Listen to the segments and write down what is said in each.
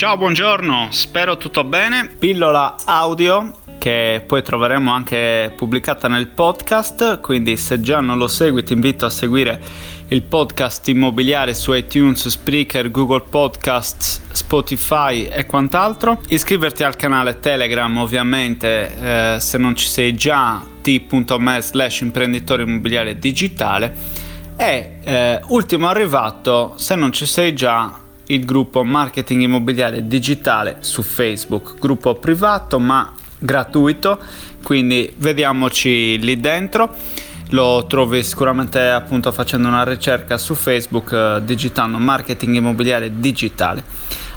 Ciao, buongiorno, spero tutto bene. Pillola audio che poi troveremo anche pubblicata nel podcast, quindi se già non lo segui ti invito a seguire il podcast immobiliare su iTunes, Spreaker, Google Podcasts, Spotify e quant'altro. Iscriverti al canale Telegram ovviamente eh, se non ci sei già t.me slash imprenditore immobiliare digitale e eh, ultimo arrivato se non ci sei già il gruppo Marketing Immobiliare Digitale su Facebook, gruppo privato ma gratuito, quindi vediamoci lì dentro. Lo trovi sicuramente appunto facendo una ricerca su Facebook eh, digitando marketing immobiliare digitale.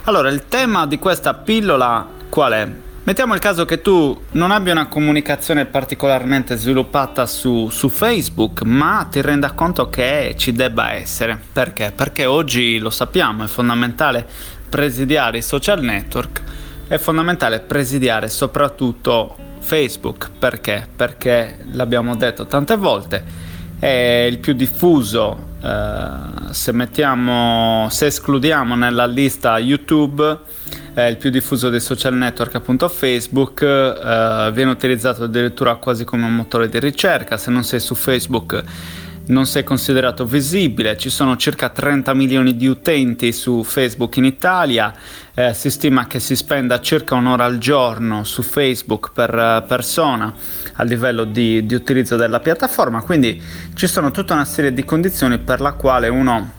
Allora, il tema di questa pillola qual è? Mettiamo il caso che tu non abbia una comunicazione particolarmente sviluppata su, su, Facebook, ma ti renda conto che ci debba essere. Perché? Perché oggi lo sappiamo, è fondamentale presidiare i social network, è fondamentale presidiare soprattutto Facebook. Perché? Perché l'abbiamo detto tante volte, è il più diffuso. Eh, se, mettiamo, se escludiamo nella lista YouTube è il più diffuso dei social network appunto Facebook, eh, viene utilizzato addirittura quasi come un motore di ricerca, se non sei su Facebook non sei considerato visibile, ci sono circa 30 milioni di utenti su Facebook in Italia, eh, si stima che si spenda circa un'ora al giorno su Facebook per uh, persona a livello di, di utilizzo della piattaforma, quindi ci sono tutta una serie di condizioni per la quale uno,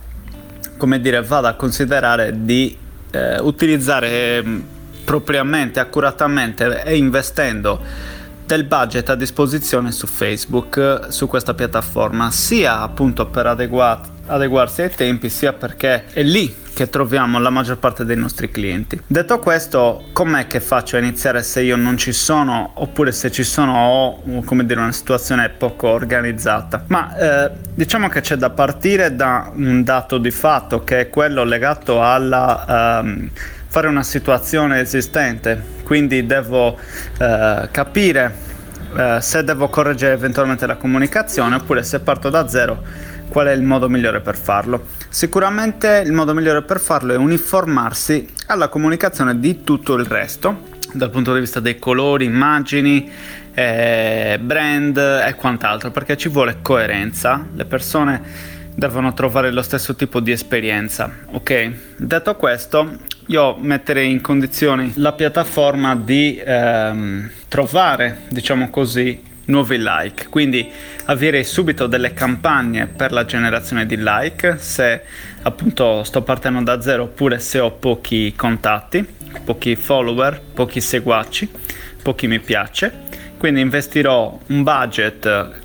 come dire, vada a considerare di eh, utilizzare eh, propriamente, accuratamente e investendo del budget a disposizione su Facebook, su questa piattaforma, sia appunto per adeguarsi ai tempi, sia perché è lì che troviamo la maggior parte dei nostri clienti. Detto questo, com'è che faccio a iniziare se io non ci sono oppure se ci sono ho come dire una situazione poco organizzata? Ma eh, diciamo che c'è da partire da un dato di fatto che è quello legato alla ehm, fare una situazione esistente, quindi devo eh, capire eh, se devo correggere eventualmente la comunicazione oppure se parto da zero qual è il modo migliore per farlo. Sicuramente il modo migliore per farlo è uniformarsi alla comunicazione di tutto il resto, dal punto di vista dei colori, immagini, eh, brand e quant'altro, perché ci vuole coerenza. Le persone devono trovare lo stesso tipo di esperienza, ok? Detto questo, io metterei in condizioni la piattaforma di ehm, trovare, diciamo così, nuovi like, quindi avere subito delle campagne per la generazione di like se appunto sto partendo da zero oppure se ho pochi contatti, pochi follower, pochi seguaci, pochi mi piace. Quindi investirò un budget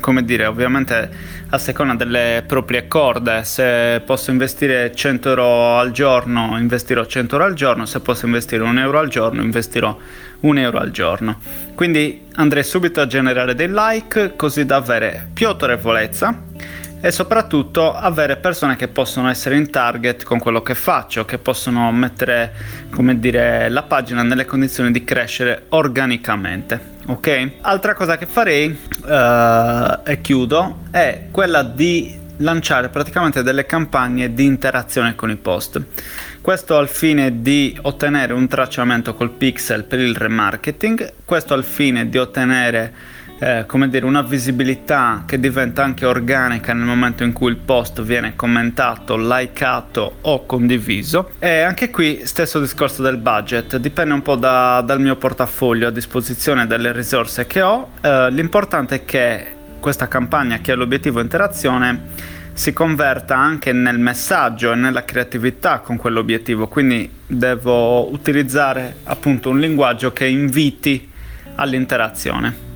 come dire, ovviamente a seconda delle proprie corde, se posso investire 100 euro al giorno, investirò 100 euro al giorno, se posso investire un euro al giorno, investirò un euro al giorno. Quindi andrei subito a generare dei like così da avere più autorevolezza e soprattutto avere persone che possono essere in target con quello che faccio, che possono mettere, come dire, la pagina nelle condizioni di crescere organicamente. Ok? Altra cosa che farei uh, e chiudo è quella di lanciare praticamente delle campagne di interazione con i post. Questo al fine di ottenere un tracciamento col pixel per il remarketing, questo al fine di ottenere eh, come dire, una visibilità che diventa anche organica nel momento in cui il post viene commentato, likeato o condiviso. E anche qui stesso discorso del budget, dipende un po' da, dal mio portafoglio a disposizione delle risorse che ho. Eh, l'importante è che questa campagna che ha l'obiettivo interazione si converta anche nel messaggio e nella creatività con quell'obiettivo, quindi devo utilizzare appunto un linguaggio che inviti all'interazione.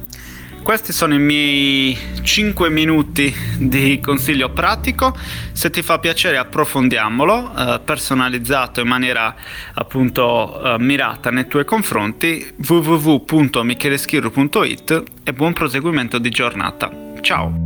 Questi sono i miei 5 minuti di consiglio pratico, se ti fa piacere approfondiamolo, eh, personalizzato in maniera appunto eh, mirata nei tuoi confronti, www.micheleschirru.it e buon proseguimento di giornata. Ciao!